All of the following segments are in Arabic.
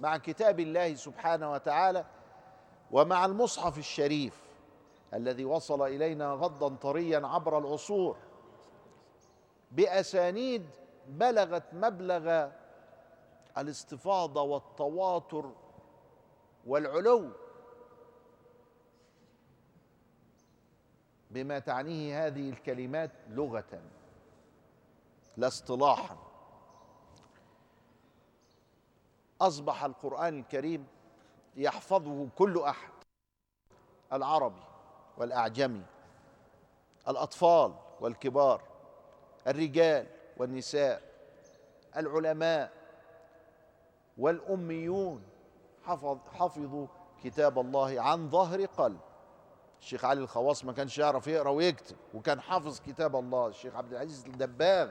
مع كتاب الله سبحانه وتعالى ومع المصحف الشريف الذي وصل إلينا غضا طريا عبر العصور بأسانيد بلغت مبلغ الاستفاضة والتواتر والعلو بما تعنيه هذه الكلمات لغة لا اصطلاحا. أصبح القرآن الكريم يحفظه كل أحد العربي والأعجمي الأطفال والكبار الرجال والنساء العلماء والأميون. حفظ حفظوا كتاب الله عن ظهر قلب. الشيخ علي الخواص ما كانش يعرف يقرأ ويكتب وكان حافظ كتاب الله. الشيخ عبد العزيز الدباغ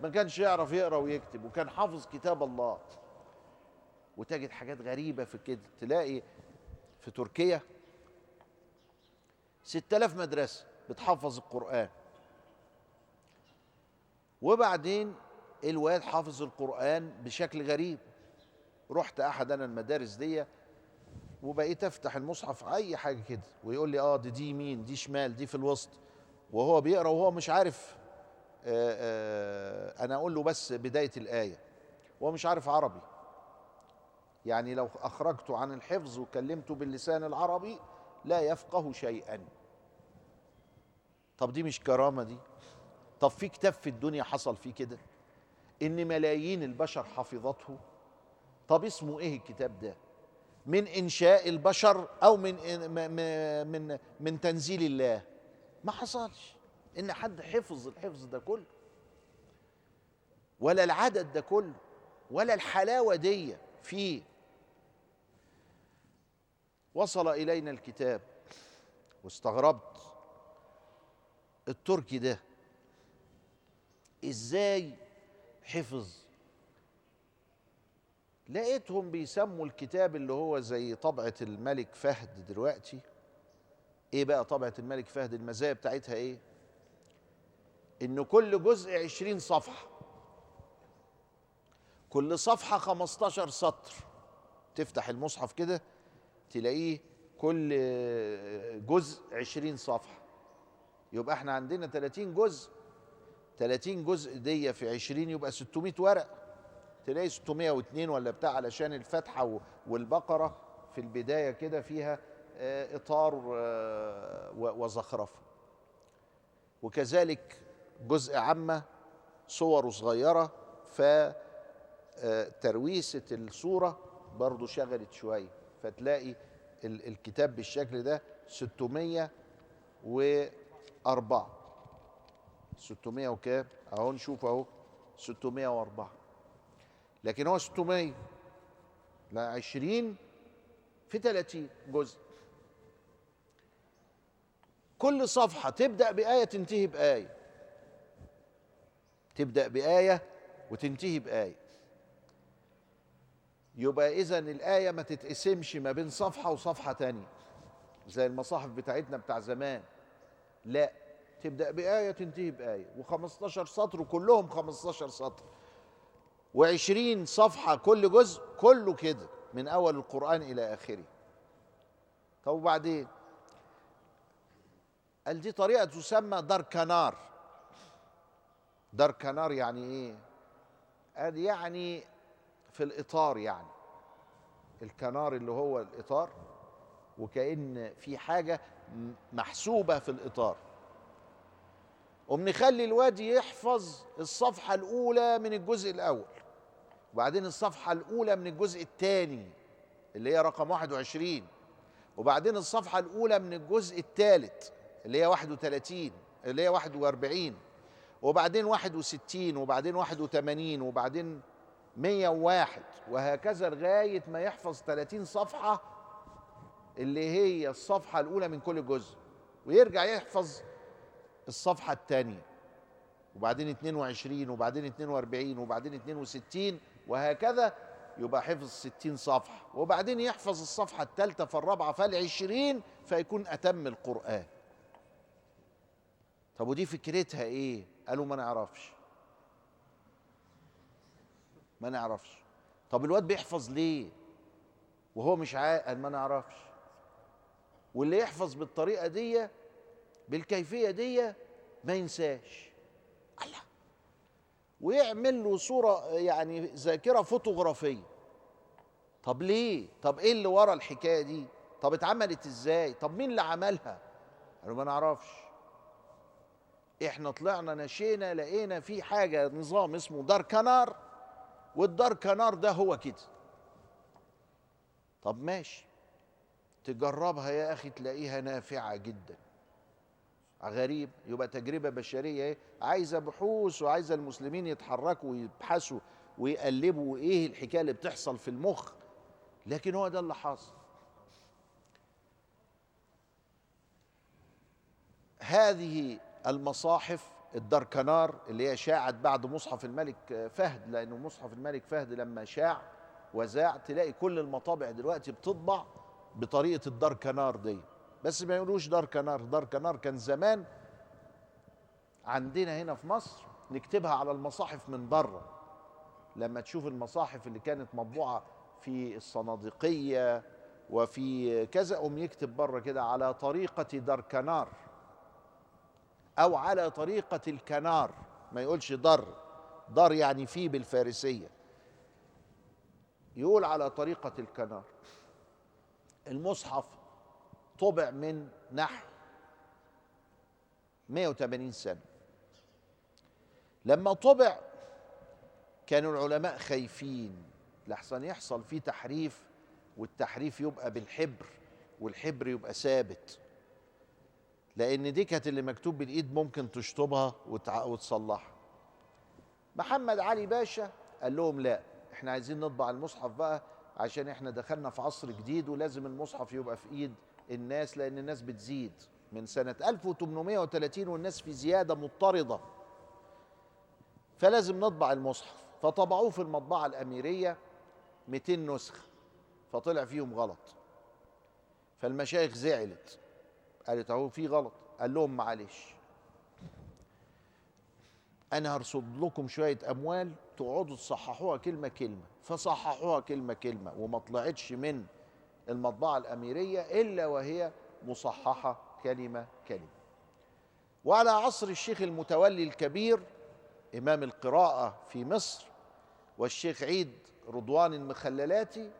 ما كانش يعرف يقرأ ويكتب وكان حافظ كتاب الله. وتجد حاجات غريبة في كده. تلاقي في تركيا ستة آلاف مدرسة بتحفظ القرآن. وبعدين الواد حافظ القرآن بشكل غريب. رحت أحد أنا المدارس دي وبقيت أفتح المصحف أي حاجة كده ويقول لي آه دي دي يمين دي شمال دي في الوسط. وهو بيقرأ وهو مش عارف آآ آآ أنا أقول له بس بداية الآية. وهو مش عارف عربي. يعني لو أخرجته عن الحفظ وكلمته باللسان العربي لا يفقه شيئا. طب دي مش كرامة دي؟ طب في كتاب في الدنيا حصل فيه كده؟ إن ملايين البشر حفظته؟ طب اسمه إيه الكتاب ده؟ من إنشاء البشر أو من من من تنزيل الله؟ ما حصلش. إن حد حفظ الحفظ ده كله. ولا العدد ده كله. ولا الحلاوة دي. فيه وصل إلينا الكتاب واستغربت. التركي ده إزاي حفظ؟ لقيتهم بيسموا الكتاب اللي هو زي طبعة الملك فهد دلوقتي. إيه بقى طبعة الملك فهد؟ المزايا بتاعتها إيه؟ إن كل جزء عشرين صفحة. كل صفحة خمستاشر سطر. تفتح المصحف كده تلاقيه كل جزء عشرين صفحة. يبقى إحنا عندنا 30 جزء. 30 جزء دي في 20 يبقى 600 ورق تلاقي 602 ولا بتاع علشان الفاتحة والبقرة في البداية كده فيها إطار وزخرفة. وكذلك جزء عامة صور صغيرة فترويسة الصورة برضو شغلت شوية. فتلاقي الكتاب بالشكل ده 600 و أربعة ستمائة وكام؟ أهو نشوف ستمائة وأربعة. لكن هو ستمائة لا عشرين في ثلاثين جزء. كل صفحة تبدأ بآية تنتهي بآية. تبدأ بآية وتنتهي بآية. يبقى إذا الآية ما تتقسمش ما بين صفحة وصفحة تانية. زي المصاحف بتاعتنا بتاع زمان. لا تبدأ بآية تنتهي بآية. و15 سطر وكلهم 15 سطر. و20 صفحة كل جزء كله كده من أول القرآن إلى آخره. طب وبعدين؟ قال دي طريقة تسمى دركنار دركنار يعني إيه؟ قال يعني في الإطار يعني. الكنار اللي هو الإطار وكأن في حاجة محسوبة في الإطار. وبنخلي الواد يحفظ الصفحة الأولى من الجزء الأول. وبعدين الصفحة الأولى من الجزء الثاني اللي هي رقم 21 وبعدين الصفحة الأولى من الجزء الثالث اللي هي 31 اللي هي 41 وبعدين 61 وبعدين 81 وبعدين 101 وهكذا لغاية ما يحفظ 30 صفحة اللي هي الصفحة الأولى من كل جزء ويرجع يحفظ الصفحة الثانية وبعدين 22 وبعدين 42 وبعدين 62 وهكذا يبقى حفظ 60 صفحة وبعدين يحفظ الصفحة الثالثة فالرابعة فالعشرين فيكون أتم القرآن. طب ودي فكرتها إيه؟ قالوا ما نعرفش. ما نعرفش. طب الواد بيحفظ ليه؟ وهو مش عاقل ما نعرفش. واللي يحفظ بالطريقة دي بالكيفية دي ما ينساش. الله. ويعمل له صورة يعني ذاكرة فوتوغرافية. طب ليه؟ طب إيه اللي ورا الحكاية دي؟ طب اتعملت إزاي؟ طب مين اللي عملها؟ قالوا ما نعرفش. إحنا طلعنا نشينا لقينا في حاجة نظام اسمه دار كنار. والدار كنار ده هو كده. طب ماشي. تجربها يا أخي تلاقيها نافعة جدا. غريب. يبقى تجربة بشرية إيه؟ عايزة بحوث وعايزة المسلمين يتحركوا ويبحثوا ويقلبوا إيه الحكاية اللي بتحصل في المخ. لكن هو ده اللي حاصل. هذه المصاحف الدركنار اللي هي شاعت بعد مصحف الملك فهد لأنه مصحف الملك فهد لما شاع وذاع تلاقي كل المطابع دلوقتي بتطبع بطريقة الدركنار دي. بس ما يقولوش داركنار داركنار كان زمان عندنا هنا في مصر نكتبها على المصاحف من بره. لما تشوف المصاحف اللي كانت مطبوعة في الصناديقية وفي كذا قوم يكتب بره كده على طريقة دركنار أو على طريقة الكنار. ما يقولش در در يعني في بالفارسية. يقول على طريقة الكنار. المصحف طبع من نحو 180 سنة. لما طبع كانوا العلماء خايفين. لحسن يحصل فيه تحريف والتحريف يبقى بالحبر والحبر يبقى ثابت. لأن دي كانت اللي مكتوب بالايد ممكن تشطبها وتصلحها. محمد علي باشا قال لهم لا إحنا عايزين نطبع المصحف بقى عشان إحنا دخلنا في عصر جديد ولازم المصحف يبقى في ايد الناس لأن الناس بتزيد. من سنة 1830 والناس في زيادة مضطردة. فلازم نطبع المصحف. فطبعوه في المطبعة الأميرية 200 نسخة. فطلع فيهم غلط. فالمشايخ زعلت. قالت أهو في غلط. قال لهم معلش. أنا هرصد لكم شوية أموال تقعدوا تصححوها كلمة كلمة. فصححوها كلمة كلمة وما طلعتش من المطبعة الأميرية إلا وهي مصححة كلمة كلمة. وعلى عصر الشيخ المتولي الكبير إمام القراءة في مصر والشيخ عيد رضوان المخللاتي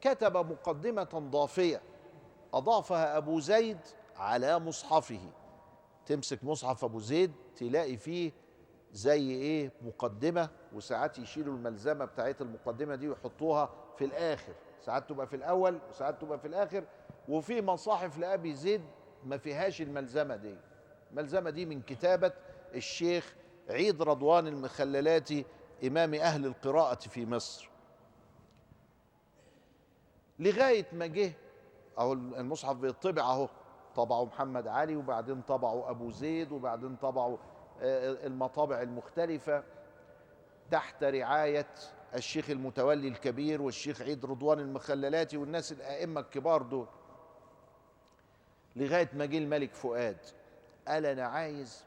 كتب مقدمة ضافية أضافها أبو زيد على مصحفه. تمسك مصحف أبو زيد تلاقي فيه زي إيه؟ مقدمة وساعات يشيلوا الملزمة بتاعت المقدمة دي ويحطوها في الآخر. ساعات تبقى في الأول وساعات تبقى في الآخر. وفي مصاحف لأبي زيد ما فيهاش الملزمة دي. الملزمة دي من كتابة الشيخ عيد رضوان المخللاتي إمام أهل القراءة في مصر. لغاية ما جه أهو المصحف بيطبع أهو طبعه محمد علي وبعدين طبعه أبو زيد وبعدين طبعه المطابع المختلفة. تحت رعاية الشيخ المتولي الكبير والشيخ عيد رضوان المخللاتي والناس الأئمة الكبار دول. لغاية ما جه الملك فؤاد قال أنا عايز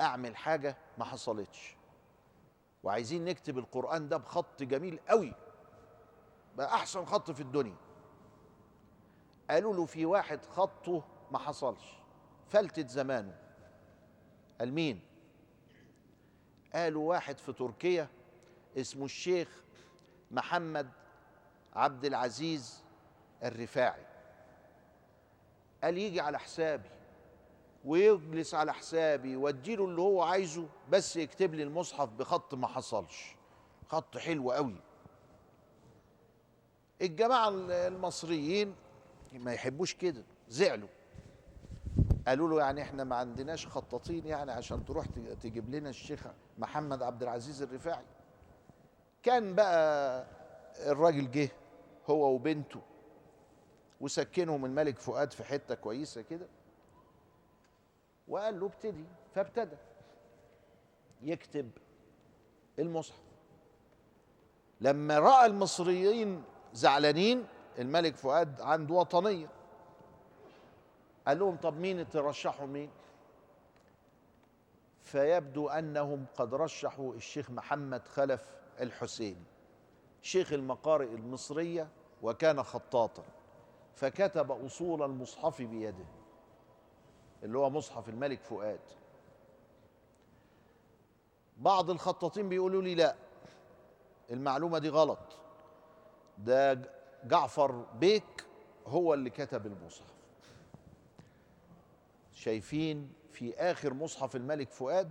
أعمل حاجة ما حصلتش. وعايزين نكتب القرآن ده بخط جميل قوي بقى أحسن خط في الدنيا. قالوا له في واحد خطه ما حصلش فلتت زمانه. قال مين؟ قالوا واحد في تركيا اسمه الشيخ محمد عبد العزيز الرفاعي. قال يجي على حسابي ويجلس على حسابي واديله اللي هو عايزه بس يكتب لي المصحف بخط ما حصلش. خط حلو قوي. الجماعة المصريين ما يحبوش كده زعلوا. قالوا له يعني إحنا ما عندناش خطاطين يعني عشان تروح تجيب لنا الشيخ محمد عبد العزيز الرفاعي. كان بقى الراجل جه هو وبنته وسكنهم الملك فؤاد في حتة كويسة كده. وقال له ابتدي فابتدى يكتب المصحف. لما رأى المصريين زعلانين الملك فؤاد عنده وطنية. قال لهم طب مين ترشحوا مين؟ فيبدو أنهم قد رشحوا الشيخ محمد خلف الحسين شيخ المقارئ المصرية وكان خطاطا فكتب أصول المصحف بيده اللي هو مصحف الملك فؤاد. بعض الخطاطين بيقولوا لي لا المعلومة دي غلط. ده جعفر بيك هو اللي كتب المصحف. شايفين في آخر مصحف الملك فؤاد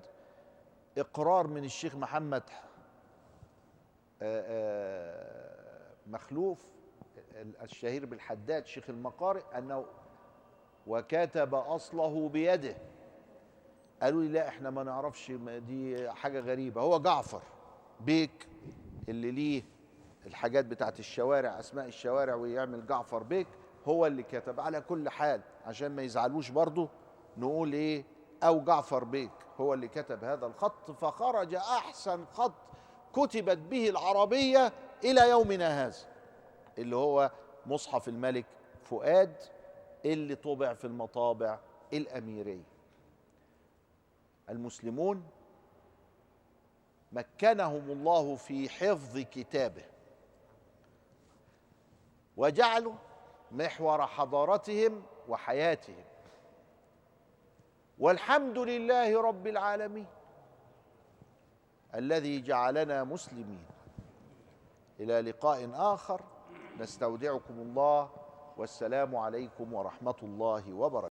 إقرار من الشيخ محمد آه، آه، مخلوف الشهير بالحداد شيخ المقارئ أنه وكتب أصله بيده. قالوا لي لا إحنا ما نعرفش دي حاجة غريبة. هو جعفر بيك اللي ليه الحاجات بتاعت الشوارع أسماء الشوارع ويعمل جعفر بيك هو اللي كتب على كل حال عشان ما يزعلوش برضه نقول إيه أو جعفر بيك هو اللي كتب هذا الخط فخرج أحسن خط كتبت به العربية إلى يومنا هذا اللي هو مصحف الملك فؤاد اللي طبع في المطابع الأميرية. المسلمون مكنهم الله في حفظ كتابه. وجعلوا محور حضارتهم وحياتهم. والحمد لله رب العالمين الذي جعلنا مسلمين. إلى لقاء آخر. نستودعكم الله. والسلام عليكم ورحمة الله وبركاته.